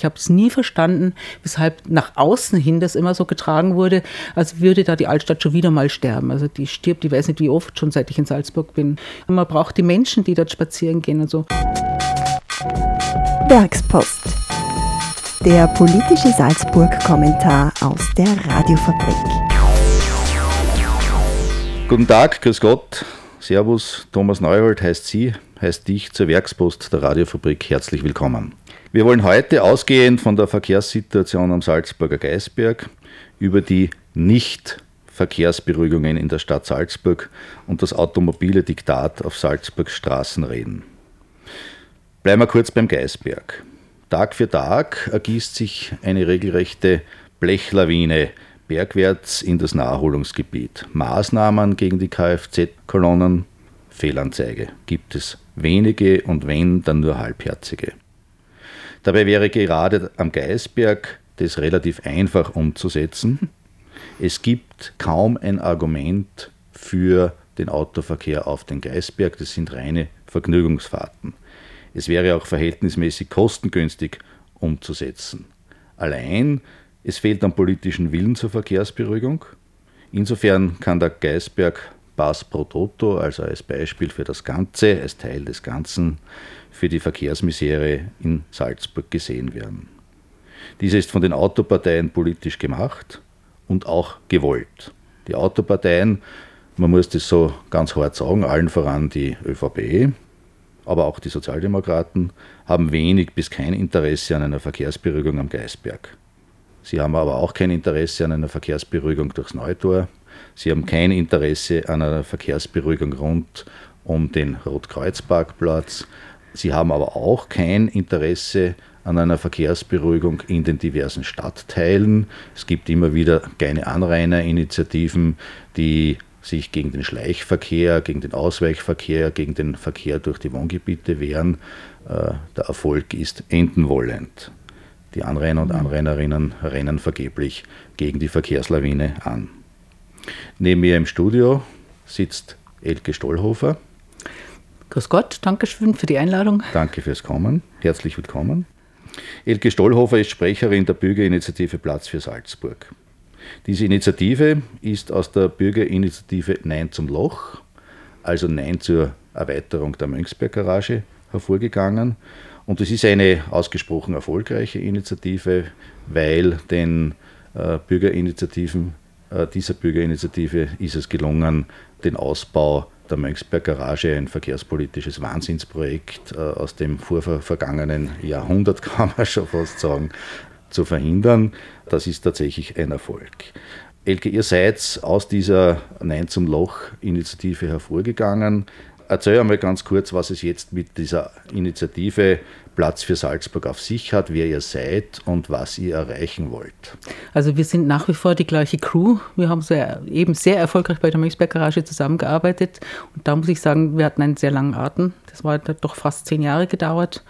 Ich habe es nie verstanden, weshalb nach außen hin das immer so getragen wurde, als würde da die Altstadt schon wieder mal sterben. Also die stirbt, ich weiß nicht wie oft schon, seit ich in Salzburg bin. Und man braucht die Menschen, die dort spazieren gehen und so. Werkspost. Der politische Salzburg-Kommentar aus der Radiofabrik. Guten Tag, grüß Gott, Servus, Thomas Neuhold heißt Sie, heißt dich zur Werkspost der Radiofabrik herzlich willkommen. Wir wollen heute ausgehend von der Verkehrssituation am Salzburger Geisberg über die Nicht-Verkehrsberuhigungen in der Stadt Salzburg und das automobile Diktat auf Salzburgs Straßen reden. Bleiben wir kurz beim Geisberg. Tag für Tag ergießt sich eine regelrechte Blechlawine bergwärts in das Naherholungsgebiet. Maßnahmen gegen die Kfz-Kolonnen, Fehlanzeige. Gibt es wenige und wenn, dann nur halbherzige. Dabei wäre gerade am Geisberg das relativ einfach umzusetzen. Es gibt kaum ein Argument für den Autoverkehr auf den Geisberg. Das sind reine Vergnügungsfahrten. Es wäre auch verhältnismäßig kostengünstig umzusetzen. Allein, es fehlt am politischen Willen zur Verkehrsberuhigung. Insofern kann der Geisberg Pass pro Toto, also als Beispiel für das Ganze, als Teil des Ganzen, für die Verkehrsmisere in Salzburg gesehen werden. Diese ist von den Autoparteien politisch gemacht und auch gewollt. Die Autoparteien, man muss das so ganz hart sagen, allen voran die ÖVP, aber auch die Sozialdemokraten, haben wenig bis kein Interesse an einer Verkehrsberuhigung am Geisberg. Sie haben aber auch kein Interesse an einer Verkehrsberuhigung durchs Neutor. Sie haben kein Interesse an einer Verkehrsberuhigung rund um den Rotkreuzparkplatz. Sie haben aber auch kein Interesse an einer Verkehrsberuhigung in den diversen Stadtteilen. Es gibt immer wieder kleine Anrainerinitiativen, die sich gegen den Schleichverkehr, gegen den Ausweichverkehr, gegen den Verkehr durch die Wohngebiete wehren. Äh, der Erfolg ist enden wollend. Die Anrainer und Anrainerinnen rennen vergeblich gegen die Verkehrslawine an. Neben mir im Studio sitzt Elke Stollhofer. Grüß Gott, danke schön für die Einladung. Danke fürs Kommen. Herzlich willkommen. Elke Stollhofer ist Sprecherin der Bürgerinitiative Platz für Salzburg. Diese Initiative ist aus der Bürgerinitiative Nein zum Loch, also Nein zur Erweiterung der Mönchsberg Garage, hervorgegangen. Und es ist eine ausgesprochen erfolgreiche Initiative, weil den äh, Bürgerinitiativen, äh, dieser Bürgerinitiative ist es gelungen, den Ausbau der Mönchsberg Garage ein verkehrspolitisches Wahnsinnsprojekt äh, aus dem vorvergangenen Jahrhundert, kann man schon fast sagen, zu verhindern. Das ist tatsächlich ein Erfolg. Elke, ihr seid aus dieser Nein zum Loch-Initiative hervorgegangen. Erzähl einmal ganz kurz, was es jetzt mit dieser Initiative Platz für Salzburg auf sich hat, wer ihr seid und was ihr erreichen wollt. Also wir sind nach wie vor die gleiche Crew. Wir haben sehr, eben sehr erfolgreich bei der Mönchsberg Garage zusammengearbeitet. Und da muss ich sagen, wir hatten einen sehr langen Atem. Das war doch fast zehn Jahre gedauert.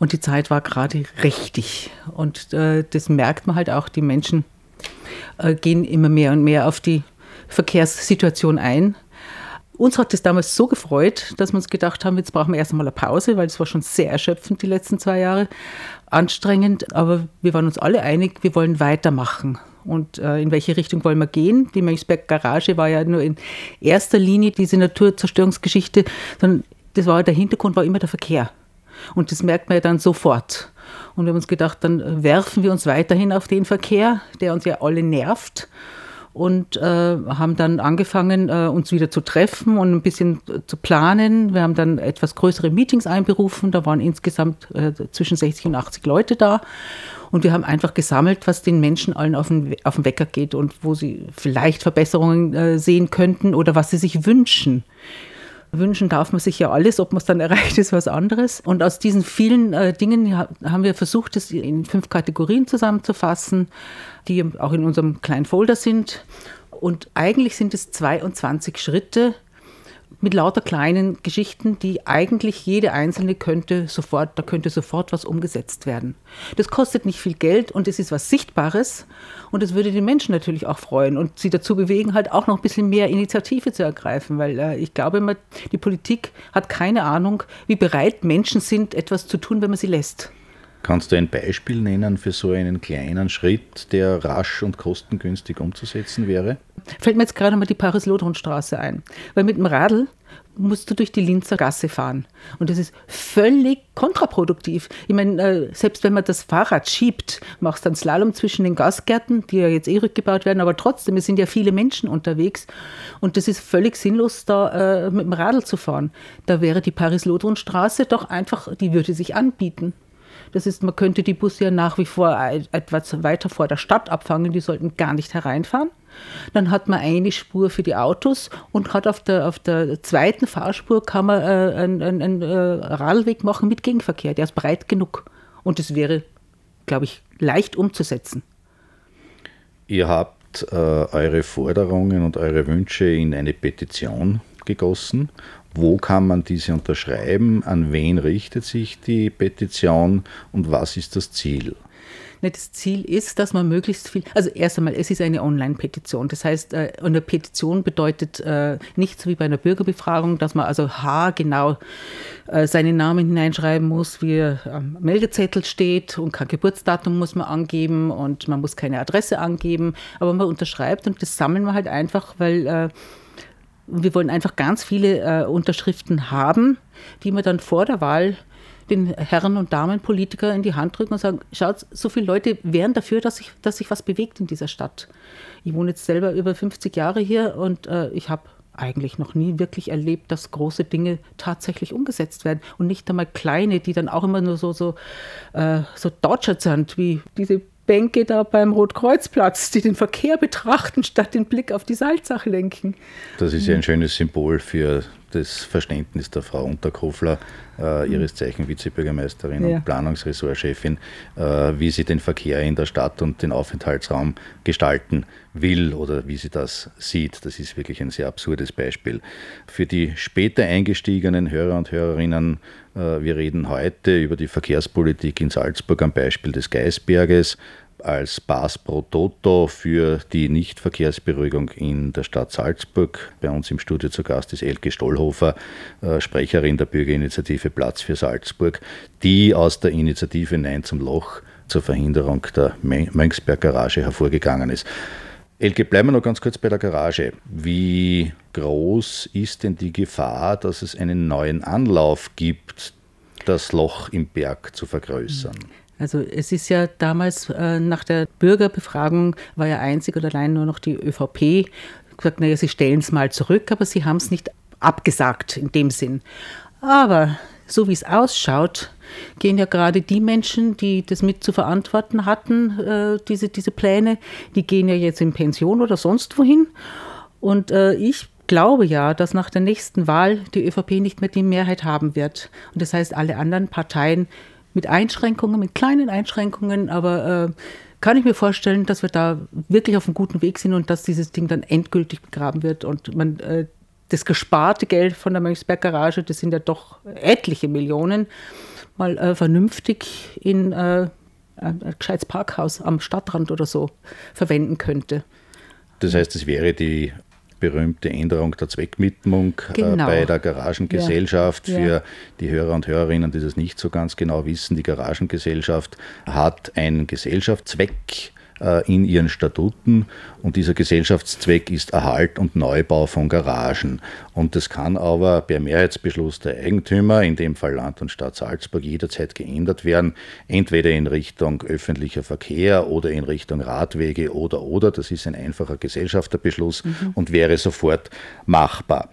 Und die Zeit war gerade richtig. Und äh, das merkt man halt auch, die Menschen äh, gehen immer mehr und mehr auf die Verkehrssituation ein. Uns hat es damals so gefreut, dass wir uns gedacht haben, jetzt brauchen wir erst einmal eine Pause, weil es war schon sehr erschöpfend die letzten zwei Jahre, anstrengend, aber wir waren uns alle einig, wir wollen weitermachen. Und äh, in welche Richtung wollen wir gehen? Die Mönchsberg Garage war ja nur in erster Linie diese Naturzerstörungsgeschichte, sondern das war der Hintergrund war immer der Verkehr. Und das merkt man ja dann sofort. Und wir haben uns gedacht, dann werfen wir uns weiterhin auf den Verkehr, der uns ja alle nervt und äh, haben dann angefangen, äh, uns wieder zu treffen und ein bisschen zu planen. Wir haben dann etwas größere Meetings einberufen. Da waren insgesamt äh, zwischen 60 und 80 Leute da. Und wir haben einfach gesammelt, was den Menschen allen auf den, auf den Wecker geht und wo sie vielleicht Verbesserungen äh, sehen könnten oder was sie sich wünschen. Wünschen darf man sich ja alles, ob man es dann erreicht, ist was anderes. Und aus diesen vielen äh, Dingen haben wir versucht, das in fünf Kategorien zusammenzufassen, die auch in unserem kleinen Folder sind. Und eigentlich sind es 22 Schritte, mit lauter kleinen Geschichten, die eigentlich jede einzelne könnte sofort, da könnte sofort was umgesetzt werden. Das kostet nicht viel Geld und es ist was Sichtbares und es würde die Menschen natürlich auch freuen und sie dazu bewegen, halt auch noch ein bisschen mehr Initiative zu ergreifen, weil äh, ich glaube immer, die Politik hat keine Ahnung, wie bereit Menschen sind, etwas zu tun, wenn man sie lässt. Kannst du ein Beispiel nennen für so einen kleinen Schritt, der rasch und kostengünstig umzusetzen wäre? Fällt mir jetzt gerade mal die Paris-Lodron-Straße ein. Weil mit dem Radl musst du durch die Linzer Gasse fahren. Und das ist völlig kontraproduktiv. Ich meine, äh, selbst wenn man das Fahrrad schiebt, machst du dann Slalom zwischen den Gasgärten, die ja jetzt eh rückgebaut werden, aber trotzdem, es sind ja viele Menschen unterwegs. Und das ist völlig sinnlos, da äh, mit dem Radl zu fahren. Da wäre die Paris-Lodron-Straße doch einfach, die würde sich anbieten. Das ist, man könnte die Busse ja nach wie vor etwas weiter vor der Stadt abfangen, die sollten gar nicht hereinfahren. Dann hat man eine Spur für die Autos und hat auf der, auf der zweiten Fahrspur kann man äh, einen, einen, einen äh, Radweg machen mit Gegenverkehr, der ist breit genug. Und das wäre, glaube ich, leicht umzusetzen. Ihr habt äh, eure Forderungen und eure Wünsche in eine Petition gegossen wo kann man diese unterschreiben? An wen richtet sich die Petition und was ist das Ziel? Das Ziel ist, dass man möglichst viel, also erst einmal, es ist eine Online-Petition. Das heißt, äh, eine Petition bedeutet äh, nicht so wie bei einer Bürgerbefragung, dass man also haargenau äh, seinen Namen hineinschreiben muss, wie er am Meldezettel steht und kein Geburtsdatum muss man angeben und man muss keine Adresse angeben, aber man unterschreibt und das sammeln wir halt einfach, weil wir wollen einfach ganz viele äh, Unterschriften haben, die wir dann vor der Wahl den Herren und Damen Politiker in die Hand drücken und sagen, schaut, so viele Leute wären dafür, dass sich, dass sich was bewegt in dieser Stadt. Ich wohne jetzt selber über 50 Jahre hier und äh, ich habe eigentlich noch nie wirklich erlebt, dass große Dinge tatsächlich umgesetzt werden und nicht einmal kleine, die dann auch immer nur so, so, äh, so sind, wie diese Bänke da beim Rotkreuzplatz, die den Verkehr betrachten, statt den Blick auf die Salzach lenken. Das ist ja ein schönes Symbol für das Verständnis der Frau Unterkofler, äh, ihres Zeichen Vizebürgermeisterin ja. und Planungsressortchefin, äh, wie sie den Verkehr in der Stadt und den Aufenthaltsraum gestalten will oder wie sie das sieht. Das ist wirklich ein sehr absurdes Beispiel. Für die später eingestiegenen Hörer und Hörerinnen, äh, wir reden heute über die Verkehrspolitik in Salzburg am Beispiel des Geisberges als Bas pro Toto für die Nichtverkehrsberuhigung in der Stadt Salzburg. Bei uns im Studio zu Gast ist Elke Stollhofer, äh, Sprecherin der Bürgerinitiative Platz für Salzburg, die aus der Initiative Nein zum Loch zur Verhinderung der Mönchsberg Garage hervorgegangen ist. Elke, bleiben wir noch ganz kurz bei der Garage. Wie groß ist denn die Gefahr, dass es einen neuen Anlauf gibt, das Loch im Berg zu vergrößern? Also es ist ja damals äh, nach der Bürgerbefragung war ja einzig und allein nur noch die ÖVP gesagt, naja, sie stellen es mal zurück, aber sie haben es nicht abgesagt in dem Sinn. Aber so wie es ausschaut, gehen ja gerade die Menschen, die das mit zu verantworten hatten, äh, diese, diese Pläne, die gehen ja jetzt in Pension oder sonst wohin. Und äh, ich glaube ja, dass nach der nächsten Wahl die ÖVP nicht mehr die Mehrheit haben wird. Und das heißt, alle anderen Parteien mit Einschränkungen, mit kleinen Einschränkungen, aber äh, kann ich mir vorstellen, dass wir da wirklich auf einem guten Weg sind und dass dieses Ding dann endgültig begraben wird und man äh, das gesparte Geld von der Mönchsberg Garage, das sind ja doch etliche Millionen, mal äh, vernünftig in äh, ein gescheites Parkhaus am Stadtrand oder so verwenden könnte. Das heißt, es wäre die berühmte Änderung der Zweckmittlung äh, genau. bei der Garagengesellschaft. Ja. Für die Hörer und Hörerinnen, die das nicht so ganz genau wissen, die Garagengesellschaft hat einen Gesellschaftszweck in ihren Statuten und dieser Gesellschaftszweck ist Erhalt und Neubau von Garagen. Und das kann aber per Mehrheitsbeschluss der Eigentümer, in dem Fall Land und Stadt Salzburg, jederzeit geändert werden, entweder in Richtung öffentlicher Verkehr oder in Richtung Radwege oder oder. Das ist ein einfacher Gesellschafterbeschluss mhm. und wäre sofort machbar.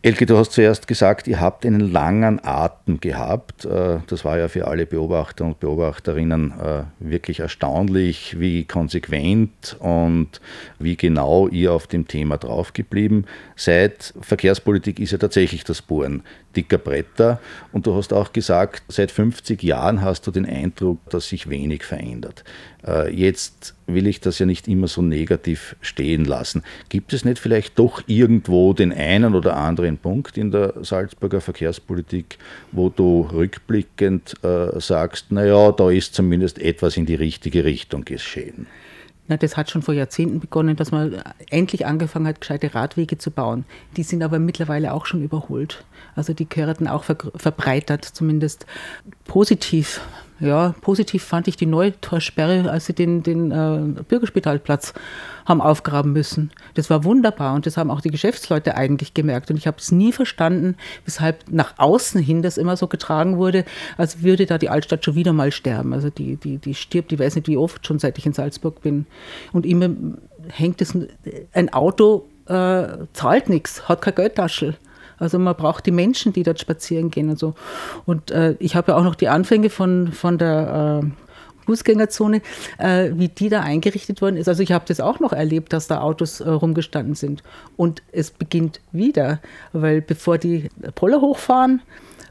Elke, du hast zuerst gesagt, ihr habt einen langen Atem gehabt. Äh, das war ja für alle Beobachter und Beobachterinnen äh, wirklich erstaunlich, wie konsequent und wie genau ihr auf dem Thema draufgeblieben seid. Verkehrspolitik ist ja tatsächlich das Bohren dicker Bretter. Und du hast auch gesagt, seit 50 Jahren hast du den Eindruck, dass sich wenig verändert. Äh, jetzt will ich das ja nicht immer so negativ stehen lassen. Gibt es nicht vielleicht doch irgendwo den einen oder anderen Punkt in der Salzburger Verkehrspolitik, wo du rückblickend äh, sagst, naja, da ist zumindest etwas in die richtige Richtung geschehen? Na, das hat schon vor Jahrzehnten begonnen, dass man endlich angefangen hat, gescheite Radwege zu bauen. Die sind aber mittlerweile auch schon überholt. Also die gehörten auch ver verbreitert, zumindest positiv Ja, positiv fand ich die Neutauschsperre, als sie den, den äh, Bürgerspitalplatz haben aufgraben müssen. Das war wunderbar und das haben auch die Geschäftsleute eigentlich gemerkt. Und ich habe es nie verstanden, weshalb nach außen hin das immer so getragen wurde, als würde da die Altstadt schon wieder mal sterben. Also die, die, die stirbt, ich weiß nicht wie oft schon, seit ich in Salzburg bin. Und immer hängt es, ein Auto äh, zahlt nichts, hat keine Geldtasche. Also man braucht die Menschen, die dort spazieren gehen und so. Und äh, ich habe ja auch noch die Anfänge von, von der äh, Fußgängerzone, äh, wie die da eingerichtet worden ist. Also ich habe das auch noch erlebt, dass da Autos äh, rumgestanden sind. Und es beginnt wieder, weil bevor die Poller hochfahren,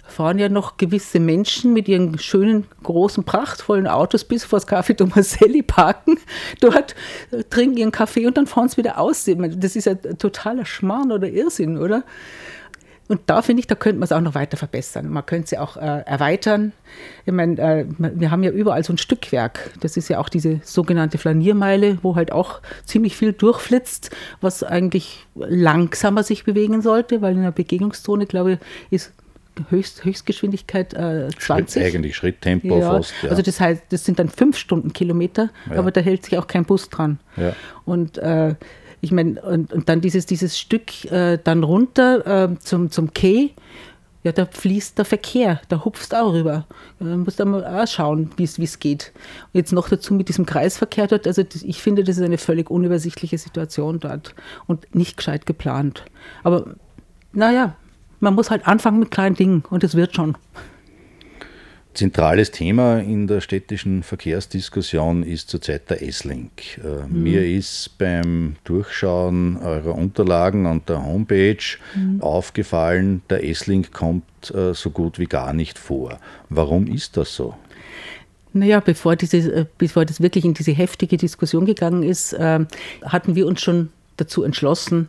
fahren ja noch gewisse Menschen mit ihren schönen, großen, prachtvollen Autos bis vor das Café Tomaselli parken, dort äh, trinken ihren Kaffee und dann fahren sie wieder aus. Das ist ja totaler Schmarrn oder Irrsinn, oder? Und da finde ich, da könnte man es auch noch weiter verbessern. Man könnte sie auch äh, erweitern. Ich meine, äh, wir haben ja überall so ein Stückwerk. Das ist ja auch diese sogenannte Flaniermeile, wo halt auch ziemlich viel durchflitzt, was eigentlich langsamer sich bewegen sollte, weil in der Begegnungszone, glaube ich, ist Höchst, Höchstgeschwindigkeit äh, 20. Schritt, eigentlich Schritttempo ja. fast. Ja. Also das heißt, das sind dann fünf Stundenkilometer, ja. aber da hält sich auch kein Bus dran. Und äh, ich meine, und, und, dann dieses, dieses Stück äh, dann runter äh, zum, zum Quai, ja, da fließt der Verkehr, da hupfst auch rüber. Da musst du mal auch schauen, wie es geht. Und jetzt noch dazu mit diesem Kreisverkehr dort, also ich finde, das ist eine völlig unübersichtliche Situation dort und nicht gescheit geplant. Aber naja, man muss halt anfangen mit kleinen Dingen und es wird schon. Zentrales Thema in der städtischen Verkehrsdiskussion ist zurzeit der S-Link. Äh, mhm. Mir ist beim Durchschauen eurer Unterlagen und der Homepage mhm. aufgefallen, der S-Link kommt äh, so gut wie gar nicht vor. Warum ist das so? Naja, bevor, diese, äh, bevor das wirklich in diese heftige Diskussion gegangen ist, äh, hatten wir uns schon dazu entschlossen,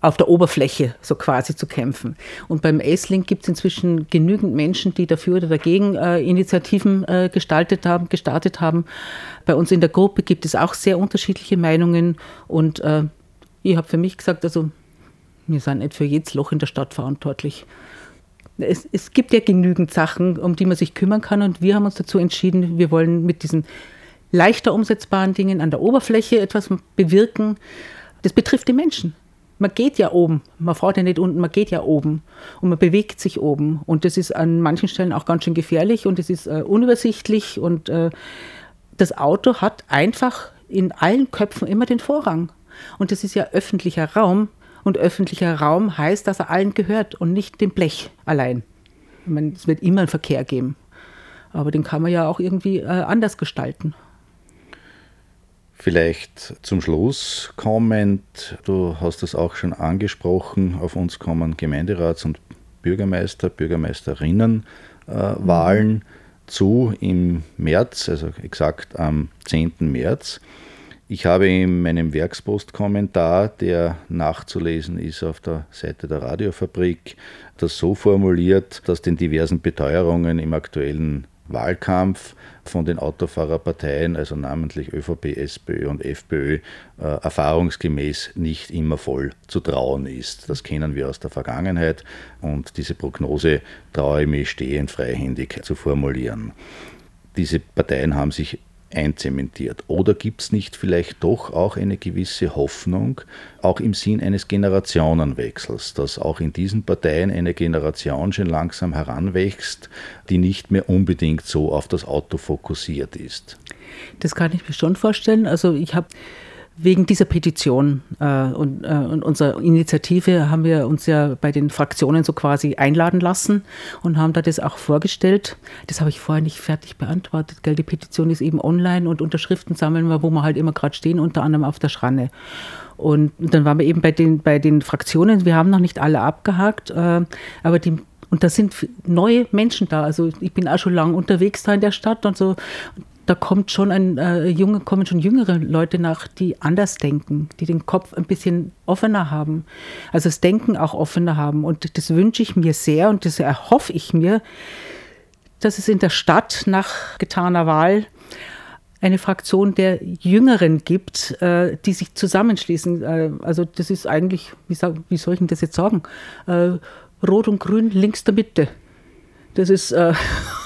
auf der Oberfläche so quasi zu kämpfen. Und beim S-Link gibt es inzwischen genügend Menschen, die dafür oder dagegen äh, Initiativen äh, gestaltet haben, gestartet haben. Bei uns in der Gruppe gibt es auch sehr unterschiedliche Meinungen und äh, ich habe für mich gesagt, also wir sind nicht für jedes Loch in der Stadt verantwortlich. Es, es gibt ja genügend Sachen, um die man sich kümmern kann und wir haben uns dazu entschieden, wir wollen mit diesen leichter umsetzbaren Dingen an der Oberfläche etwas bewirken. Das betrifft die Menschen man geht ja oben. Man fährt ja nicht unten, man geht ja oben. Und man bewegt sich oben. Und das ist an manchen Stellen auch ganz schön gefährlich und es ist äh, unübersichtlich. Und äh, das Auto hat einfach in allen Köpfen immer den Vorrang. Und das ist ja öffentlicher Raum. Und öffentlicher Raum heißt, dass er allen gehört und nicht dem Blech allein. Ich meine, es wird immer einen Verkehr geben. Aber den kann man ja auch irgendwie äh, anders gestalten. Vielleicht zum Schluss kommend, du hast es auch schon angesprochen, auf uns kommen Gemeinderats- und Bürgermeister, Bürgermeisterinnenwahlen mhm. zu im März, also exakt am 10. März. Ich habe in meinem Werkspostkommentar, der nachzulesen ist auf der Seite der Radiofabrik, das so formuliert, dass den diversen Beteuerungen im aktuellen Wahlkampf von den Autofahrerparteien, also namentlich ÖVP, SPÖ und FPÖ, äh, erfahrungsgemäß nicht immer voll zu trauen ist. Das kennen wir aus der Vergangenheit und diese Prognose traue ich mich stehend freihändig zu formulieren. Diese Parteien haben sich einzementiert? Oder gibt es nicht vielleicht doch auch eine gewisse Hoffnung, auch im Sinn eines Generationenwechsels, dass auch in diesen Parteien eine Generation schon langsam heranwächst, die nicht mehr unbedingt so auf das Auto fokussiert ist? Das kann ich mir schon vorstellen. Also ich habe wegen dieser Petition äh, und, äh, und unserer Initiative haben wir uns ja bei den Fraktionen so quasi einladen lassen und haben da das auch vorgestellt. Das habe ich vorher nicht fertig beantwortet. Gell? Die Petition ist eben online und Unterschriften sammeln wir, wo wir halt immer gerade stehen, unter anderem auf der Schranne. Und dann waren wir eben bei den, bei den Fraktionen, wir haben noch nicht alle abgehakt, äh, aber die und da sind neue Menschen da. Also ich bin auch schon lange unterwegs da in der Stadt und so da kommt schon ein äh, junge, kommen schon jüngere Leute nach, die anders denken, die den Kopf ein bisschen offener haben, also das Denken auch offener haben. Und das wünsche ich mir sehr und das erhoffe ich mir, dass es in der Stadt nach getaner Wahl eine Fraktion der Jüngeren gibt, äh, die sich zusammenschließen. Äh, also das ist eigentlich, wie, sag, wie, soll ich denn das jetzt sagen? Äh, Rot und Grün links der Mitte. Das ist, äh,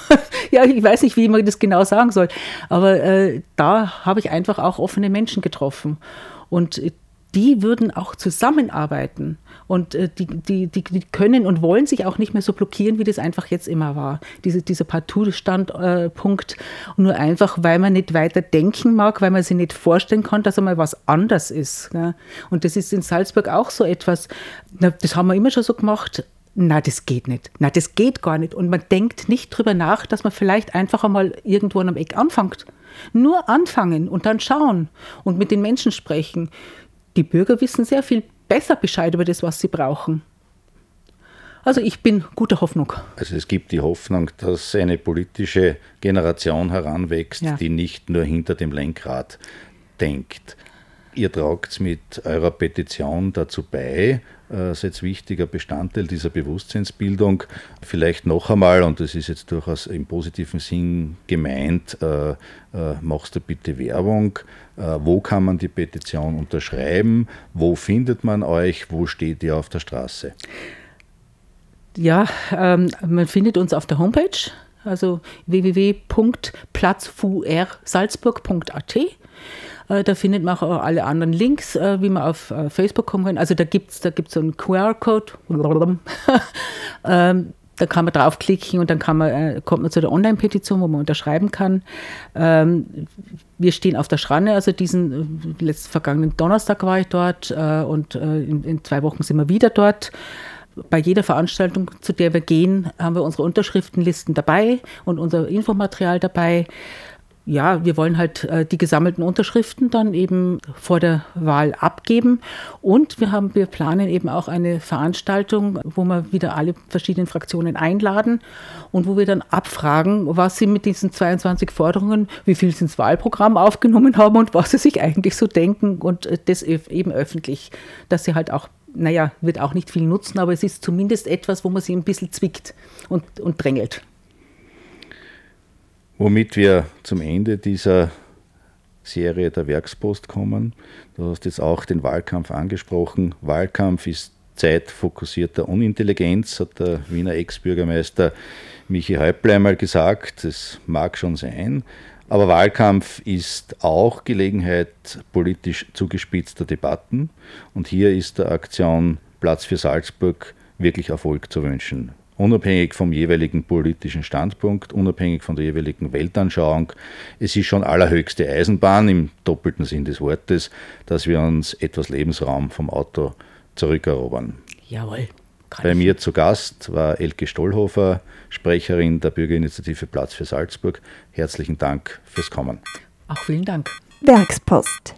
ja, ich weiß nicht, wie man das genau sagen soll, aber äh, da habe ich einfach auch offene Menschen getroffen. Und die würden auch zusammenarbeiten. Und äh, die, die, die, können und wollen sich auch nicht mehr so blockieren, wie das einfach jetzt immer war. Diese, dieser Partout-Standpunkt, äh, nur einfach, weil man nicht weiter denken mag, weil man sich nicht vorstellen kann, dass einmal was anders ist. Ja. Und das ist in Salzburg auch so etwas, das haben wir immer schon so gemacht, na, das geht nicht. Na, das geht gar nicht. Und man denkt nicht drüber nach, dass man vielleicht einfach einmal irgendwo an einem Eck anfängt. Nur anfangen und dann schauen und mit den Menschen sprechen. Die Bürger wissen sehr viel besser Bescheid über das, was sie brauchen. Also ich bin guter Hoffnung. Also es gibt die Hoffnung, dass eine politische Generation heranwächst, ja. die nicht nur hinter dem Lenkrad denkt. Ihr tragt mit eurer Petition dazu bei, äh, seid wichtiger Bestandteil dieser Bewusstseinsbildung. Vielleicht noch einmal, und das ist jetzt durchaus im positiven Sinn gemeint, äh, äh, machst du bitte Werbung. Äh, wo kann man die Petition unterschreiben? Wo findet man euch? Wo steht ihr auf der Straße? Ja, ähm, man findet uns auf der Homepage, also www.platzfursalzburg.at. Äh, da findet man auch alle anderen Links, äh, wie man auf äh, Facebook kommen kann. Also da gibt es da gibt's so einen QR-Code. ähm, da kann man draufklicken und dann kann man, kommt man zu der Online-Petition, wo man unterschreiben kann. Ähm, wir stehen auf der Schranne, also diesen letzten vergangenen Donnerstag war ich dort und in, in zwei Wochen sind wir wieder dort bei jeder Veranstaltung, zu der wir gehen, haben wir unsere Unterschriftenlisten dabei und unser Infomaterial dabei ja, wir wollen halt äh, die gesammelten Unterschriften dann eben vor der Wahl abgeben. Und wir haben, wir planen eben auch eine Veranstaltung, wo wir wieder alle verschiedenen Fraktionen einladen und wo wir dann abfragen, was sie mit diesen 22 Forderungen, wie viel sie ins Wahlprogramm aufgenommen haben und was sie sich eigentlich so denken und äh, das eben öffentlich, dass sie halt auch naja, wird auch nicht viel nutzen, aber es ist zumindest etwas, wo man sie ein bisschen zwickt und, und drängelt. Womit wir zum Ende dieser Serie der Werkspost kommen. Du hast jetzt auch den Wahlkampf angesprochen. Wahlkampf ist zeitfokussierter Unintelligenz, hat der Wiener Ex-Bürgermeister Michi Häupl einmal gesagt. Das mag schon sein. Aber Wahlkampf ist auch Gelegenheit politisch zugespitzter Debatten. Und hier ist der Aktion Platz für Salzburg wirklich Erfolg zu wünschen unabhängig vom jeweiligen politischen Standpunkt, unabhängig von der jeweiligen Weltanschauung. Es ist schon allerhöchste Eisenbahn im doppelten Sinn des Wortes, dass wir uns etwas Lebensraum vom Auto zurückerobern. Jawohl. Bei mir zu Gast war Elke Stollhofer, Sprecherin der Bürgerinitiative Platz für Salzburg. Herzlichen Dank fürs Kommen. Auch vielen Dank. Werkspost.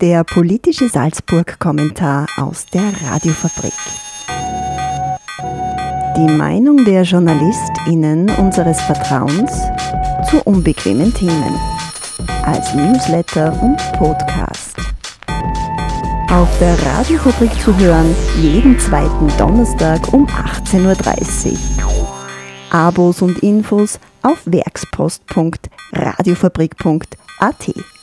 Der politische Salzburg-Kommentar aus der Radiofabrik. Die Meinung der JournalistInnen unseres Vertrauens zu unbequemen Themen. Als Newsletter und Podcast. Auf der Radiofabrik zu hören, jeden zweiten Donnerstag um 18.30 Uhr. Abos und Infos auf werkspost.radiofabrik.at.